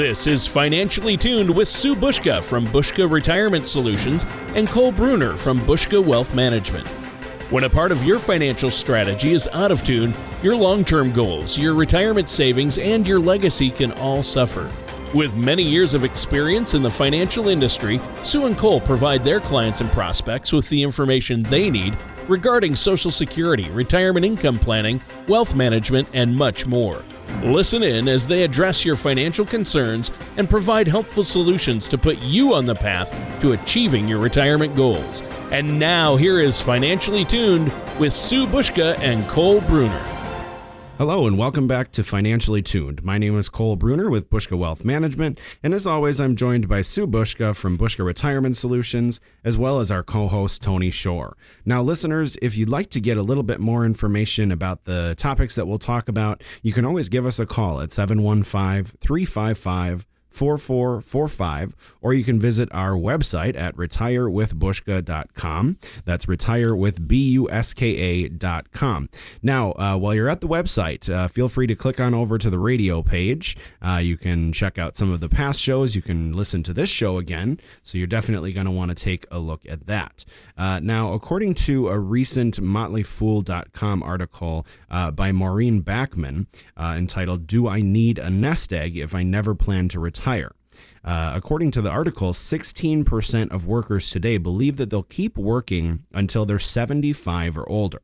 This is Financially Tuned with Sue Buska from Buska Retirement Solutions and Cole Bruner from Buska Wealth Management. When a part of your financial strategy is out of tune, your long term goals, your retirement savings, and your legacy can all suffer. With many years of experience in the financial industry, Sue and Cole provide their clients and prospects with the information they need regarding Social Security, retirement income planning, wealth management, and much more. Listen in as they address your financial concerns and provide helpful solutions to put you on the path to achieving your retirement goals. And now, here is Financially Tuned with Sue Buska and Cole Bruner. Hello and welcome back to Financially Tuned. My name is Cole Bruner with Buska Wealth Management, and as always, I'm joined by Sue Buska from Buska Retirement Solutions, as well as our co host Tony Shore. Now, listeners, if you'd like to get a little bit more information about the topics that we'll talk about, you can always give us a call at 715 355 4445, or you can visit our website at retirewithbuska.com. That's retirewithbuska.com. Now, uh, while you're at the website, uh, feel free to click on over to the radio page. Uh, you can check out some of the past shows. You can listen to this show again. So you're definitely going to want to take a look at that. Uh, now, according to a recent motleyfool.com article uh, by Maurie Backman uh, entitled, Do I Need a Nest Egg If I Never Plan to Retire? Retire. Uh, according to the article, 16% of workers today believe that they'll keep working until they're 75 or older.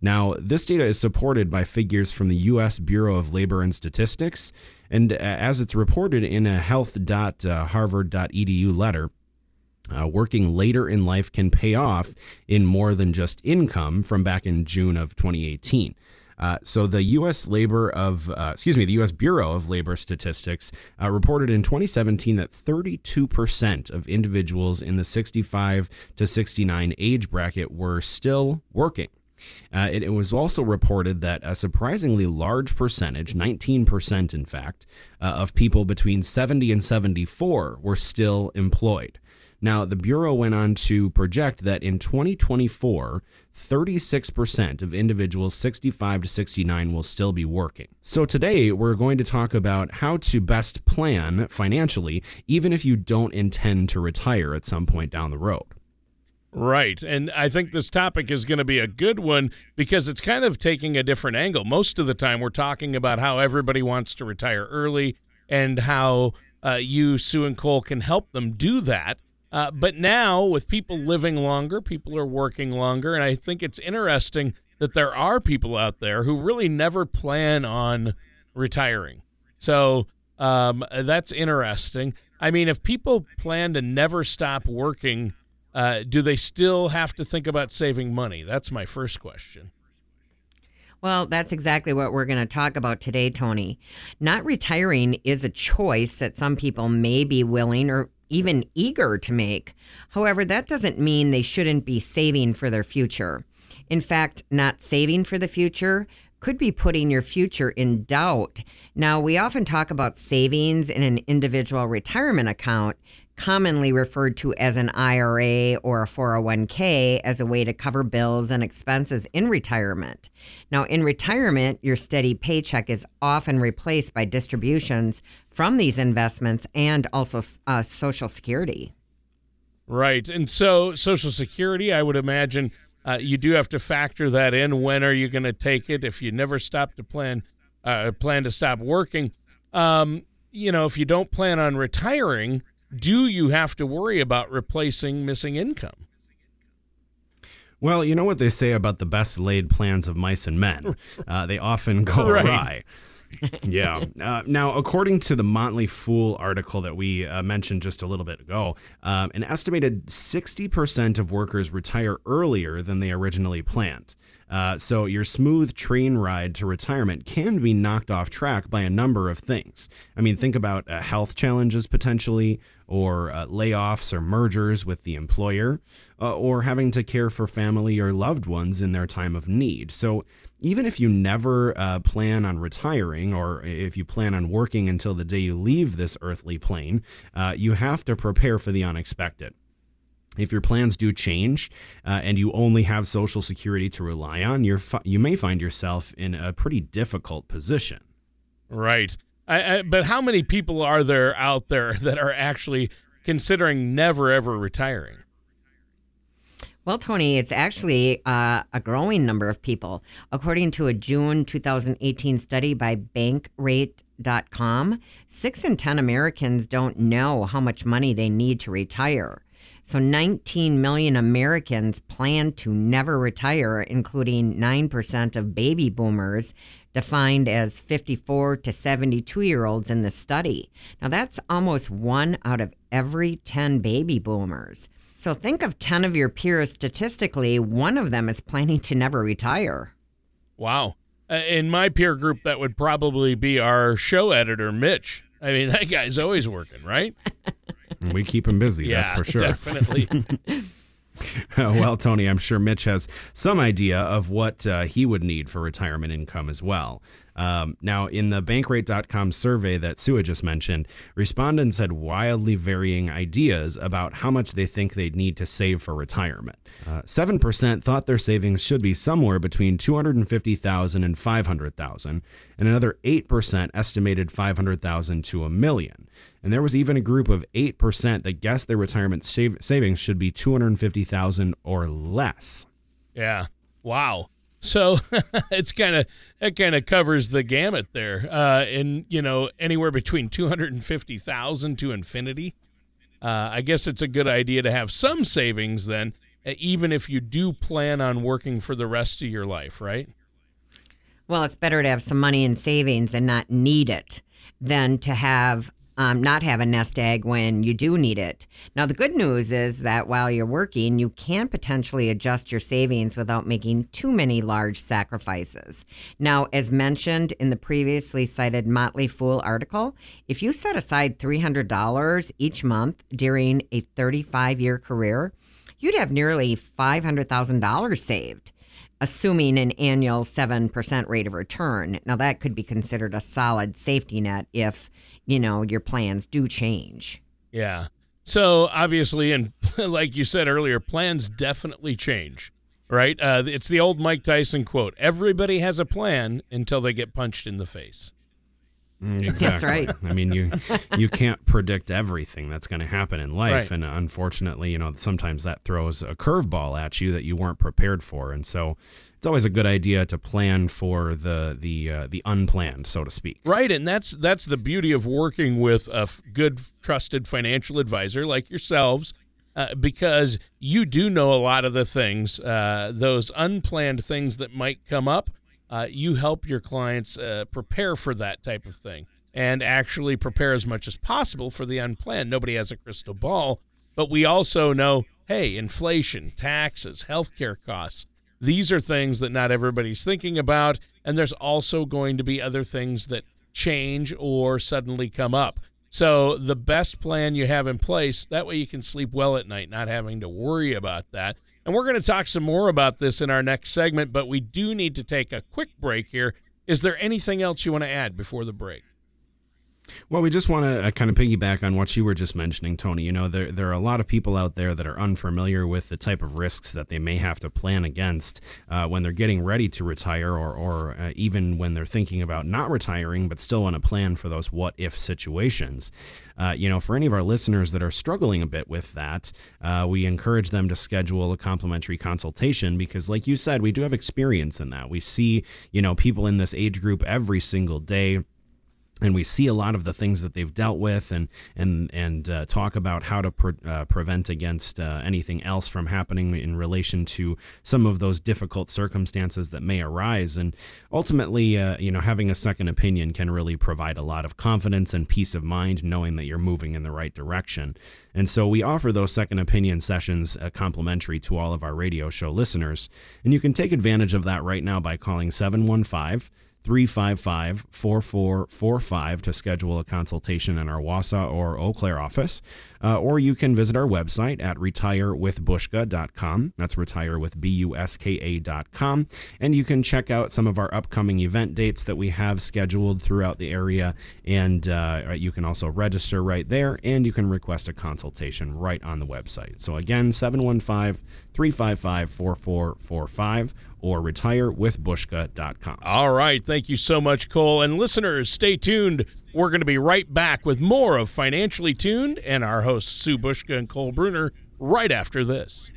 Now, this data is supported by figures from the U.S. Bureau of Labor and Statistics, and as it's reported in a health.harvard.edu letter, uh, working later in life can pay off in more than just income from back in June of 2018. Uh, so the U.S. Labor of, uh, excuse me, the U.S. Bureau of Labor Statistics uh, reported in 2017 that 32% of individuals in the 65 to 69 age bracket were still working. Uh, it, it, was also reported that a surprisingly large percentage, 19% in fact, uh, of people between 70 and 74 were still employed. Now, the Bureau went on to project that in 2024, 36% of individuals 65 to 69 will still be working. So, today we're going to talk about how to best plan financially, even if you don't intend to retire at some point down the road. Right. And I think this topic is going to be a good one because it's kind of taking a different angle. Most of the time, we're talking about how everybody wants to retire early and how uh, you, Sue, and Cole can help them do that. Uh, but now, with people living longer, people are working longer, and I think it's interesting that there are people out there who really never plan on retiring. So um, that's interesting. I mean, if people plan to never stop working, uh, do they still have to think about saving money? That's my first question. Well, that's exactly what we're going to talk about today, Tony. Not retiring is a choice that some people may be willing or even eager to make. However, that doesn't mean they shouldn't be saving for their future. In fact, not saving for the future could be putting your future in doubt. Now, we often talk about savings in an individual retirement account, commonly referred to as an IRA or a 401k, as a way to cover bills and expenses in retirement. Now, in retirement, your steady paycheck is often replaced by distributions from these investments and also uh, Social Security. Right. And so, Social Security, I would imagine uh, you do have to factor that in. When are you going to take it? If you never stop to plan, uh, plan to stop working, um, you know, if you don't plan on retiring, do you have to worry about replacing missing income? Well, you know what they say about the best laid plans of mice and men. Uh, they often go right. awry yeah. Uh, now, according to the Motley Fool article that we uh, mentioned just a little bit ago, um, an estimated 60% of workers retire earlier than they originally planned. Uh, so, your smooth train ride to retirement can be knocked off track by a number of things. I mean, think about uh, health challenges potentially, or uh, layoffs or mergers with the employer, uh, or having to care for family or loved ones in their time of need. So, even if you never uh, plan on retiring or if you plan on working until the day you leave this earthly plane, uh, you have to prepare for the unexpected. If your plans do change uh, and you only have Social Security to rely on, you're fi- you may find yourself in a pretty difficult position. Right. I, I, but how many people are there out there that are actually considering never ever retiring? Well, Tony, it's actually uh, a growing number of people. According to a June 2018 study by Bankrate.com, six in 10 Americans don't know how much money they need to retire. So 19 million Americans plan to never retire, including 9% of baby boomers, defined as 54 to 72 year olds in the study. Now, that's almost one out of every 10 baby boomers. So think of 10 of your peers statistically, one of them is planning to never retire. Wow. Uh, in my peer group, that would probably be our show editor, Mitch. I mean, that guy's always working, right? we keep him busy, yeah, that's for sure. Definitely. well, Tony, I'm sure Mitch has some idea of what uh, he would need for retirement income as well. Um, now, in the Bankrate.com survey that Sue just mentioned, respondents had wildly varying ideas about how much they think they'd need to save for retirement. Uh, 7% thought their savings should be somewhere between 250,000 and 500,000, and another 8% estimated 500,000 to a million. And there was even a group of 8% that guessed their retirement save- savings should be 250,000 or less. Yeah. Wow. So it's kind of it kind of covers the gamut there, uh, and you know anywhere between two hundred and fifty thousand to infinity. Uh, I guess it's a good idea to have some savings then, even if you do plan on working for the rest of your life, right? Well, it's better to have some money in savings and not need it than to have um, not have a nest egg when you do need it. Now, the good news is that while you're working, you can potentially adjust your savings without making too many large sacrifices. Now, as mentioned in the previously cited Motley Fool article, if you set aside $300 each month during a 35 year career, you'd have nearly $500,000 saved assuming an annual 7% rate of return. Now, that could be considered a solid safety net if you know, your plans do change. Yeah. So obviously, and like you said earlier, plans definitely change, right? Uh, it's the old Mike Tyson quote everybody has a plan until they get punched in the face. Mm, exactly. That's right. I mean, you you can't predict everything that's going to happen in life, Right. and unfortunately, you know, sometimes that throws a curveball at you that you weren't prepared for, and so it's always a good idea to plan for the the uh, the unplanned, so to speak. Right, and that's that's the beauty of working with a f- good, trusted financial advisor like yourselves, uh, because you do know a lot of the things, uh, those unplanned things that might come up. Uh, you help your clients uh, prepare for that type of thing and actually prepare as much as possible for the unplanned. Nobody has a crystal ball, but we also know, hey, inflation, taxes, healthcare costs. These are things that not everybody's thinking about, and there's also going to be other things that change or suddenly come up. So the best plan you have in place, that way you can sleep well at night, not having to worry about that. And we're going to talk some more about this in our next segment, but we do need to take a quick break here. Is there anything else you want to add before the break? Well, we just want to uh, kind of piggyback on what you were just mentioning, Tony. You know, there there are a lot of people out there that are unfamiliar with the type of risks that they may have to plan against uh, when they're getting ready to retire, or or uh, even when they're thinking about not retiring, but still want to plan for those what if situations. Uh, you know, for any of our listeners that are struggling a bit with that, uh, we encourage them to schedule a complimentary consultation because, like you said, we do have experience in that. We see, you know, people in this age group every single day and we see a lot of the things that they've dealt with and and and uh, talk about how to pre- uh, prevent against uh, anything else from happening in relation to some of those difficult circumstances that may arise. And ultimately uh, you know having a second opinion can really provide a lot of confidence and peace of mind knowing that you're moving in the right direction. And so we offer those second opinion sessions uh, complimentary to all of our radio show listeners. And you can take advantage of that right now by calling 715 355 4445 to schedule a consultation in our Wausau or Eau Claire office. Uh, or you can visit our website at retirewithbuska.com. That's retire. And you can check out some of our upcoming event dates that we have scheduled throughout the area. And uh, you can also register right there and you can request a consultation right on the website. So again, 715 355 4445 or retirewithbuska.com. All right. Thank you so much, Cole. And listeners, stay tuned. We're going to be right back with more of Financially Tuned and our hosts, Sue Buska and Cole Bruner, right after this.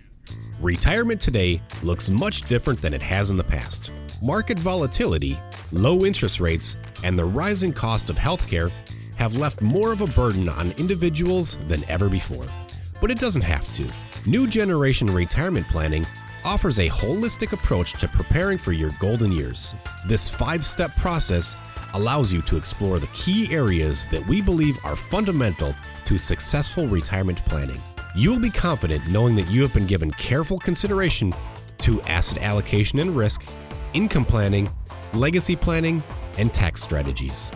Retirement today looks much different than it has in the past. Market volatility, low interest rates, and the rising cost of healthcare have left more of a burden on individuals than ever before. But it doesn't have to. New Generation Retirement Planning offers a holistic approach to preparing for your golden years. This five step process allows you to explore the key areas that we believe are fundamental to successful retirement planning. You will be confident knowing that you have been given careful consideration to asset allocation and risk, income planning, legacy planning, and tax strategies.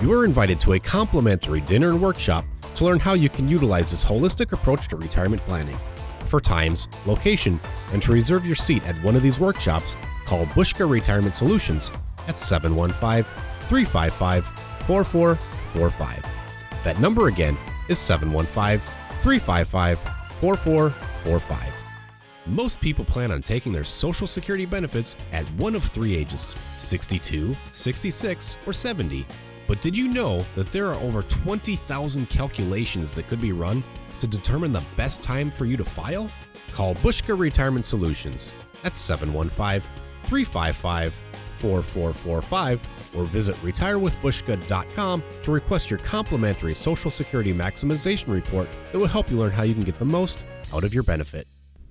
You are invited to a complimentary dinner and workshop to learn how you can utilize this holistic approach to retirement planning. For times, location, and to reserve your seat at one of these workshops, call Buska Retirement Solutions at 715 355 4445. That number again is 715 355 4445. Most people plan on taking their Social Security benefits at one of three ages 62, 66, or 70. But did you know that there are over 20,000 calculations that could be run to determine the best time for you to file? Call Buska Retirement Solutions at 715 355 4445 or visit retirewithbuska.com to request your complimentary Social Security Maximization Report that will help you learn how you can get the most out of your benefit.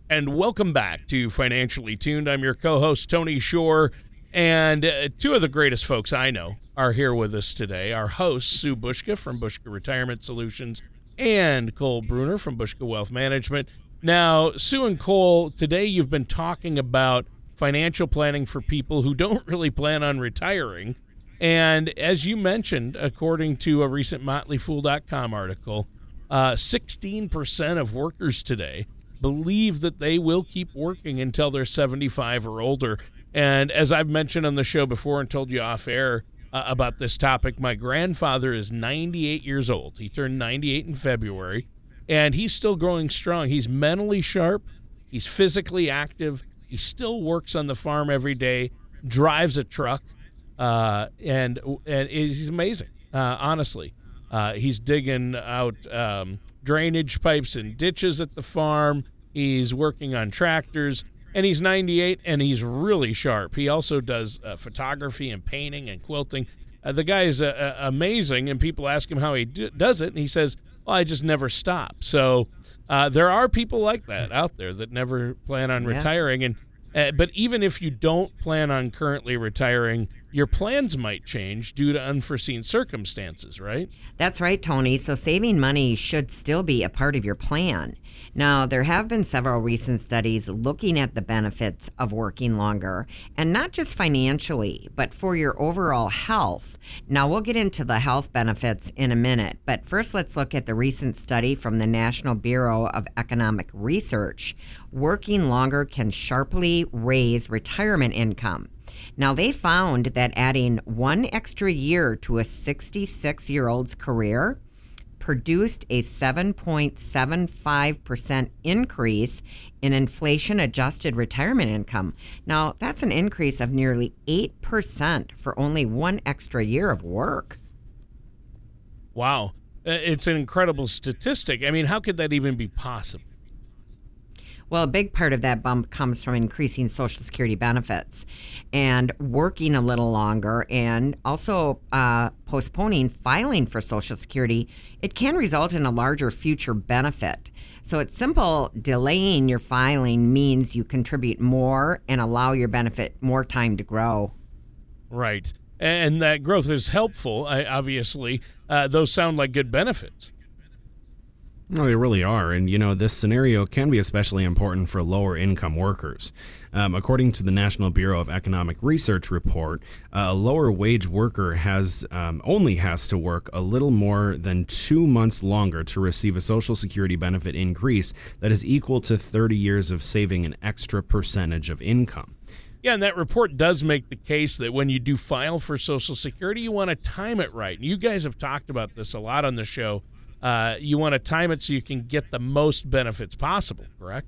And welcome back to Financially Tuned. I'm your co host, Tony Shore. And uh, two of the greatest folks I know are here with us today. Our hosts, Sue Buska from Buska Retirement Solutions and Cole Bruner from Buska Wealth Management. Now, Sue and Cole, today you've been talking about financial planning for people who don't really plan on retiring. And as you mentioned, according to a recent MotleyFool.com article, uh, 16% of workers today believe that they will keep working until they're 75 or older. And as I've mentioned on the show before and told you off air uh, about this topic, my grandfather is 98 years old. He turned 98 in February, and he's still growing strong. He's mentally sharp, he's physically active, he still works on the farm every day, drives a truck, uh, and and he's amazing. Uh, honestly, uh, he's digging out um, drainage pipes and ditches at the farm. He's working on tractors, and he's 98 and he's really sharp. He also does uh, photography and painting and quilting. Uh, the guy is uh, amazing, and people ask him how he d- does it, and he says, "Well, I just never stop." So uh, there are people like that out there that never plan on Yeah. retiring, and uh, but even if you don't plan on currently retiring, your plans might change due to unforeseen circumstances, right? That's right, Tony. So saving money should still be a part of your plan. Now, there have been several recent studies looking at the benefits of working longer, and not just financially, but for your overall health. Now, we'll get into the health benefits in a minute, but first, let's look at the recent study from the National Bureau of Economic Research. Working longer can sharply raise retirement income. Now, they found that adding one extra year to a 66 year old's career produced a 7.75% increase in inflation adjusted retirement income. Now, that's an increase of nearly 8% for only one extra year of work. Wow, it's an incredible statistic. I mean, how could that even be possible? Well, a big part of that bump comes from increasing Social Security benefits and working a little longer and also uh, postponing filing for Social Security. It can result in a larger future benefit. So it's simple. Delaying your filing means you contribute more and allow your benefit more time to grow. Right. And that growth is helpful, obviously. Uh, those sound like good benefits. No, they really are. And, you know, this scenario can be especially important for lower income workers. Um, according to the National Bureau of Economic Research report, a lower wage worker has um, only has to work a little more than two months longer to receive a Social Security benefit increase that is equal to 30 years of saving an extra percentage of income. Yeah, and that report does make the case that when you do file for Social Security, you want to time it right. And you guys have talked about this a lot on the show. Uh, you want to time it so you can get the most benefits possible, correct?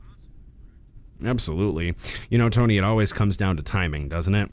Absolutely. You know, Tony, it always comes down to timing, doesn't it?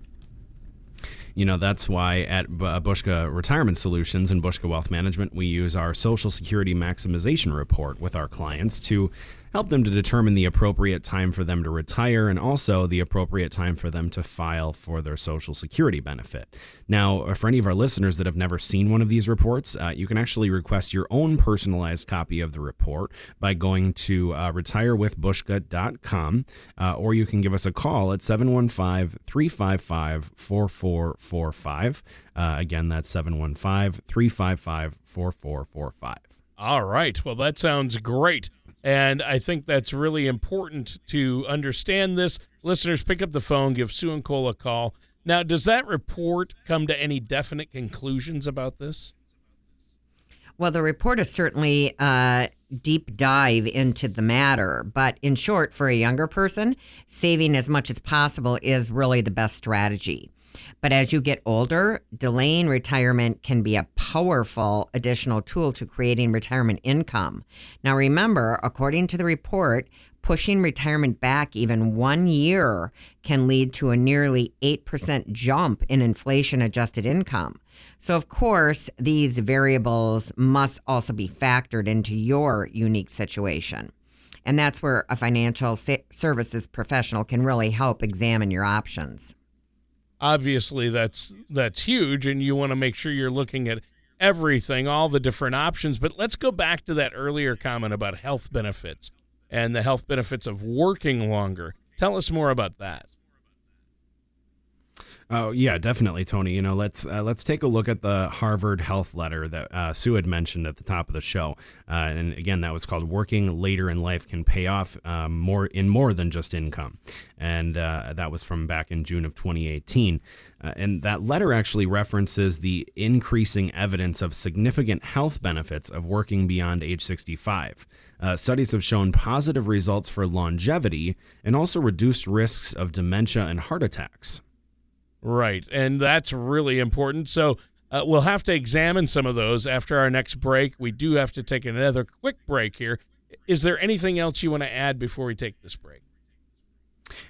You know, that's why at uh, Buska Retirement Solutions and Buska Wealth Management, we use our Social Security Maximization Report with our clients to help them to determine the appropriate time for them to retire and also the appropriate time for them to file for their Social Security benefit. Now, uh, for any of our listeners that have never seen one of these reports, uh, you can actually request your own personalized copy of the report by going to uh, retirewithbuska.com uh, or you can give us a call at 715 355 4445. Uh, again, that's 715 355 4445. All right. Well, that sounds great. And I think that's really important to understand this. Listeners, pick up the phone, give Sue and Cole a call. Now, does that report come to any definite conclusions about this? Well, the report is certainly a deep dive into the matter, but in short, for a younger person, saving as much as possible is really the best strategy. But as you get older, delaying retirement can be a powerful additional tool to creating retirement income. Now, remember, according to the report, pushing retirement back even one year can lead to a nearly 8% jump in inflation adjusted income. So, of course, these variables must also be factored into your unique situation. And that's where a financial services professional can really help examine your options obviously that's that's huge and you want to make sure you're looking at everything all the different options but let's go back to that earlier comment about health benefits and the health benefits of working longer. Tell us more about that Oh yeah, definitely, Tony. You know, let's uh, let's take a look at the Harvard Health Letter that uh, Sue had mentioned at the top of the show, uh, and again, that was called "Working Later in Life Can Pay Off um, More in More Than Just Income," and uh, that was from back in June of 2018. Uh, and that letter actually references the increasing evidence of significant health benefits of working beyond age 65. Uh, studies have shown positive results for longevity and also reduced risks of dementia and heart attacks. Right. And that's really important. So uh, we'll have to examine some of those after our next break. We do have to take another quick break here. Is there anything else you want to add before we take this break?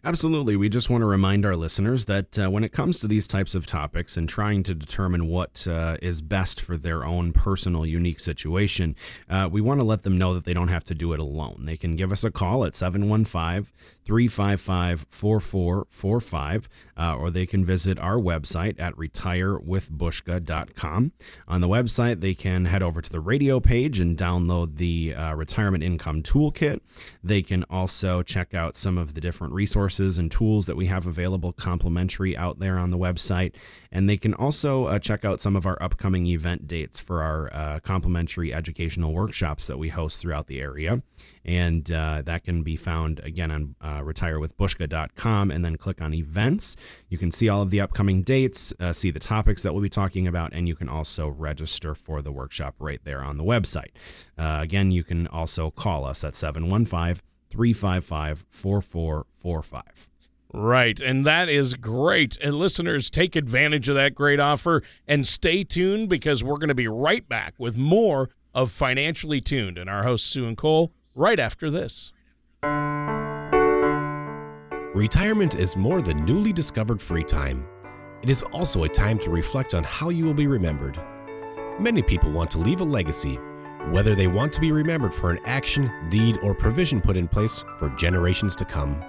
Absolutely. We just want to remind our listeners that uh, when it comes to these types of topics and trying to determine what uh, is best for their own personal, unique situation, uh, we want to let them know that they don't have to do it alone. They can give us a call at 715 355 4445, uh, or they can visit our website at retirewithbuska.com. On the website, they can head over to the radio page and download the uh, Retirement Income Toolkit. They can also check out some of the different resources and tools that we have available complimentary out there on the website. And they can also uh, check out some of our upcoming event dates for our uh, complimentary educational workshops that we host throughout the area. And uh, that can be found again on uh, retirewithbuska.com and then click on events. You can see all of the upcoming dates, uh, see the topics that we'll be talking about, and you can also register for the workshop right there on the website. Uh, again, you can also call us at 715 355 4445. Right. And that is great. And listeners, take advantage of that great offer and stay tuned because we're going to be right back with more of Financially Tuned and our hosts, Sue and Cole, right after this. Retirement is more than newly discovered free time. It is also a time to reflect on how you will be remembered. Many people want to leave a legacy, whether they want to be remembered for an action, deed, or provision put in place for generations to come.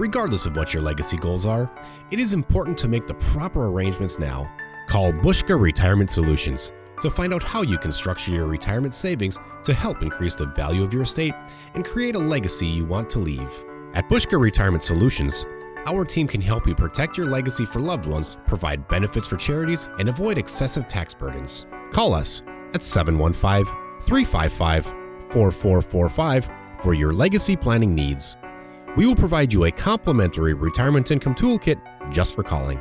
Regardless of what your legacy goals are, it is important to make the proper arrangements now. Call Buska Retirement Solutions to find out how you can structure your retirement savings to help increase the value of your estate and create a legacy you want to leave. At Buska Retirement Solutions, our team can help you protect your legacy for loved ones, provide benefits for charities, and avoid excessive tax burdens. Call us at 715 355 4445 for your legacy planning needs. We will provide you a complimentary retirement income toolkit just for calling.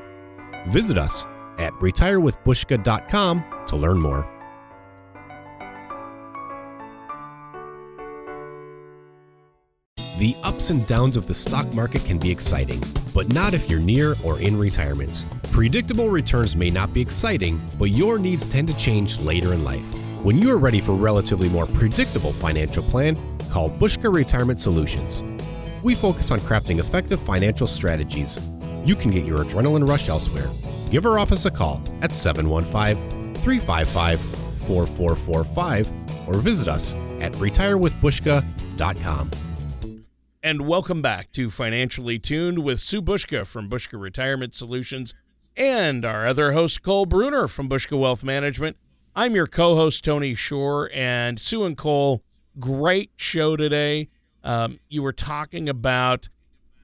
Visit us at retirewithbuska.com to learn more. The ups and downs of the stock market can be exciting, but not if you're near or in retirement. Predictable returns may not be exciting, but your needs tend to change later in life. When you are ready for a relatively more predictable financial plan, call Buska Retirement Solutions. we focus on crafting effective financial strategies. You can get your adrenaline rush elsewhere. Give our office a call at 715 355 4445 or visit us at retirewithbuska.com. And welcome back to Financially Tuned with Sue Buska from Buska Retirement Solutions and our other host, Cole Bruner from Buska Wealth Management. I'm your co host, Tony Shore, and Sue and Cole, great show today. Um, you were talking about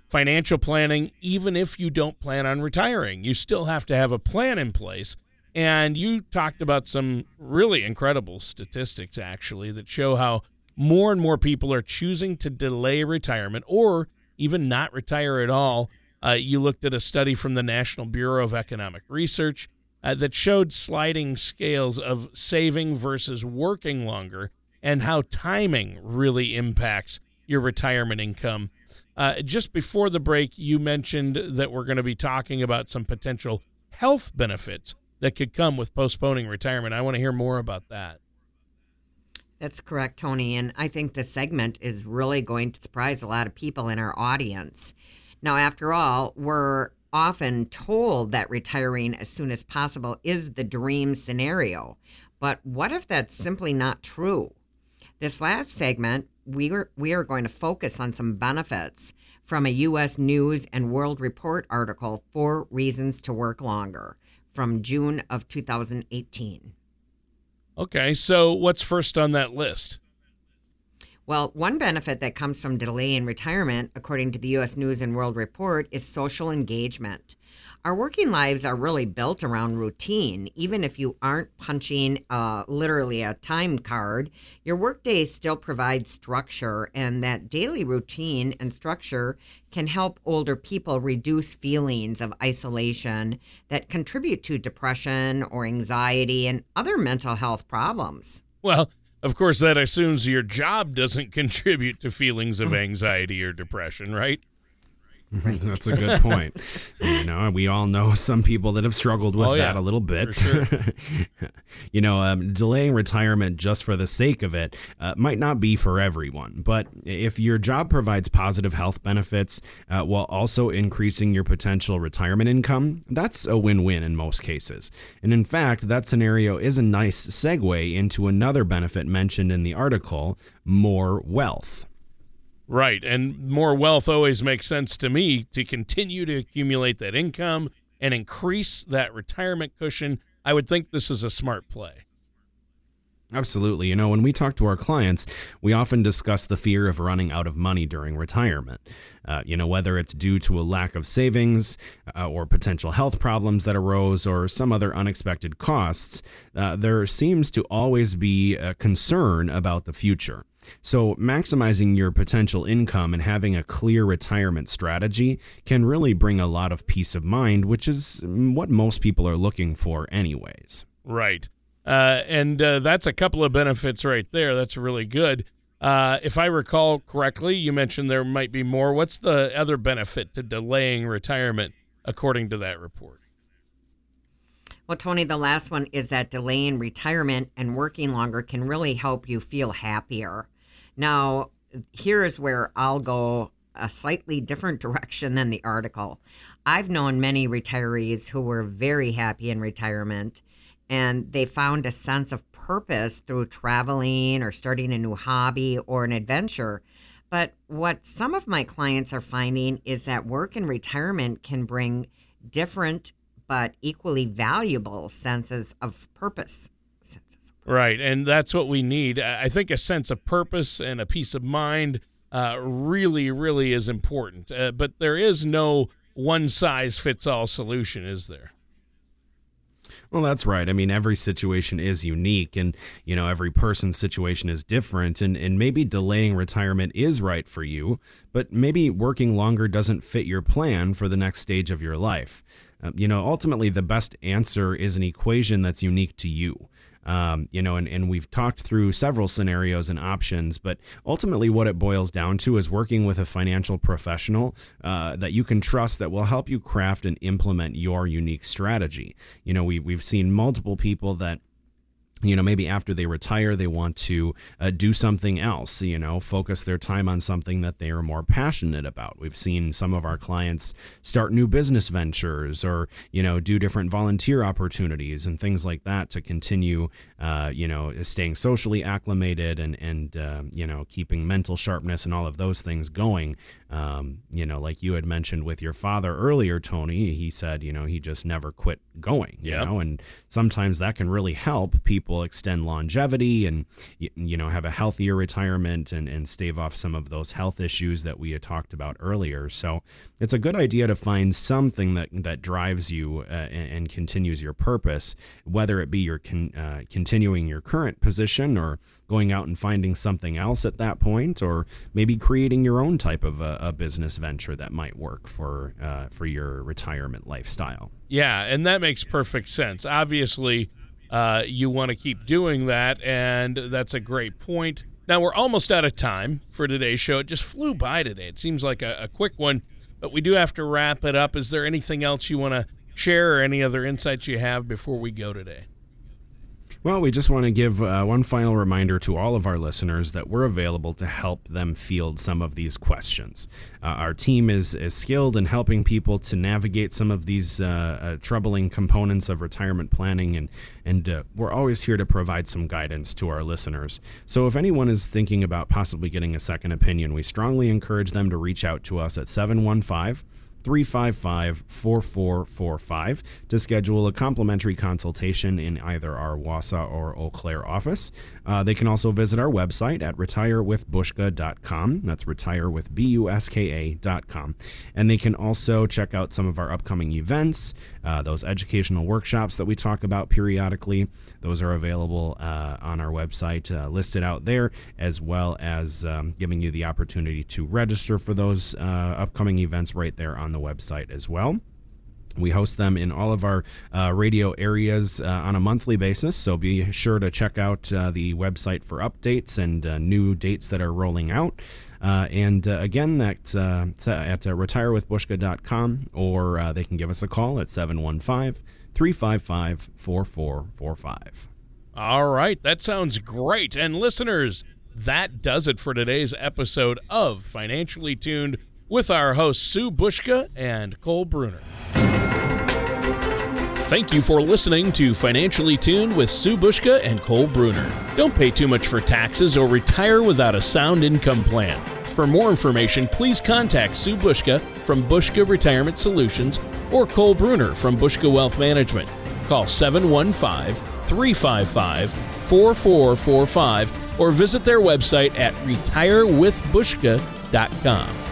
financial planning, even if you don't plan on retiring, you still have to have a plan in place. And you talked about some really incredible statistics, actually, that show how more and more people are choosing to delay retirement or even not retire at all. Uh, you looked at a study from the National Bureau of Economic Research uh, that showed sliding scales of saving versus working longer and how timing really impacts your retirement income. Uh, just before the break, you mentioned that we're going to be talking about some potential health benefits that could come with postponing retirement. I want to hear more about that. That's correct, Tony. And I think this segment is really going to surprise a lot of people in our audience. Now, after all, we're often told that retiring as soon as possible is the dream scenario. But what if that's simply not true? This last segment, we are, we are going to focus on some benefits from a U.S. News and World Report article, Four Reasons to Work Longer, from June of 2018. Okay, so what's first on that list? Well, one benefit that comes from delaying retirement, according to the U.S. News and World Report, is social engagement. Our working lives are really built around routine. Even if you aren't punching uh, literally a time card, your workday still provides structure, and that daily routine and structure can help older people reduce feelings of isolation that contribute to depression or anxiety and other mental health problems. Well, of course, that assumes your job doesn't contribute to feelings of anxiety or depression, right? Right. That's a good point. you know, we all know some people that have struggled with Oh, yeah, that a little bit. for you know, um, delaying retirement just for the sake of it uh, might not be for everyone. But if your job provides positive health benefits uh, while also increasing your potential retirement income, that's a win win in most cases. And in fact, that scenario is a nice segue into another benefit mentioned in the article more wealth. Right. And more wealth always makes sense to me to continue to accumulate that income and increase that retirement cushion. I would think this is a smart play. Absolutely. You know, when we talk to our clients, we often discuss the fear of running out of money during retirement. Uh, you know, whether it's due to a lack of savings uh, or potential health problems that arose or some other unexpected costs, uh, there seems to always be a concern about the future. So, maximizing your potential income and having a clear retirement strategy can really bring a lot of peace of mind, which is what most people are looking for, anyways. Right. Uh, and uh, that's a couple of benefits right there. That's really good. Uh, if I recall correctly, you mentioned there might be more. What's the other benefit to delaying retirement, according to that report? Well, Tony, the last one is that delaying retirement and working longer can really help you feel happier. Now, here is where I'll go a slightly different direction than the article. I've known many retirees who were very happy in retirement and they found a sense of purpose through traveling or starting a new hobby or an adventure. But what some of my clients are finding is that work and retirement can bring different but equally valuable senses of purpose. Right, and that's what we need. I think a sense of purpose and a peace of mind uh, really, really is important. Uh, but there is no one size fits all solution, is there? Well, that's right. I mean, every situation is unique, and you know, every person's situation is different, and and maybe delaying retirement is right for you, but maybe working longer doesn't fit your plan for the next stage of your life. Uh, you know, ultimately, the best answer is an equation that's unique to you. Um, you know, and, and we've talked through several scenarios and options, but ultimately, what it boils down to is working with a financial professional uh, that you can trust that will help you craft and implement your unique strategy. You know, we, we've seen multiple people that you know maybe after they retire they want to uh, do something else you know focus their time on something that they are more passionate about we've seen some of our clients start new business ventures or you know do different volunteer opportunities and things like that to continue uh, you know staying socially acclimated and and uh, you know keeping mental sharpness and all of those things going um, you know like you had mentioned with your father earlier tony he said you know he just never quit going you Yep. know and sometimes that can really help people extend longevity and you know have a healthier retirement and, and stave off some of those health issues that we had talked about earlier so it's a good idea to find something that that drives you uh, and, and continues your purpose whether it be your con, uh, continuing your current position or going out and finding something else at that point or maybe creating your own type of a, a business venture that might work for uh, for your retirement lifestyle Yeah, and that makes perfect sense. Obviously, uh, you want to keep doing that, and that's a great point. Now, we're almost out of time for today's show. It just flew by today. It seems like a, a quick one, but we do have to wrap it up. Is there anything else you want to share or any other insights you have before we go today? Well, we just want to give uh, one final reminder to all of our listeners that we're available to help them field some of these questions. Uh, our team is, is skilled in helping people to navigate some of these uh, uh, troubling components of retirement planning, and, and uh, we're always here to provide some guidance to our listeners. So, if anyone is thinking about possibly getting a second opinion, we strongly encourage them to reach out to us at 715 355 4445 to schedule a complimentary consultation in either our Wausau or Eau Claire office. Uh, they can also visit our website at retirewithbuska.com. That's retirewithbuska.com. And they can also check out some of our upcoming events, uh, those educational workshops that we talk about periodically. Those are available uh, on our website, uh, listed out there, as well as um, giving you the opportunity to register for those uh, upcoming events right there on the website as well. We host them in all of our uh, radio areas uh, on a monthly basis, so be sure to check out uh, the website for updates and uh, new dates that are rolling out. Uh, and uh, again, that's at retirewithbuska.com, or they can give us a call at 715 355 4445. All right, that sounds great. And listeners, that does it for today's episode of Financially Tuned with our hosts Sue Buska and Cole Bruner. Thank you for listening to Financially Tuned with Sue Buska and Cole Bruner. Don't pay too much for taxes or retire without a sound income plan. For more information, please contact Sue Buska from Buska Retirement Solutions or Cole Bruner from Buska Wealth Management. Call 715 355 4445 or visit their website at retirewithbuska.com.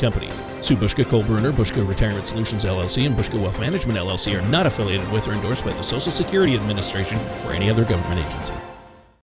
companies. Sue Buska, Cole Bruner, Buska Retirement Solutions LLC, and Buska Wealth Management LLC are not affiliated with or endorsed by the Social Security Administration or any other government agency.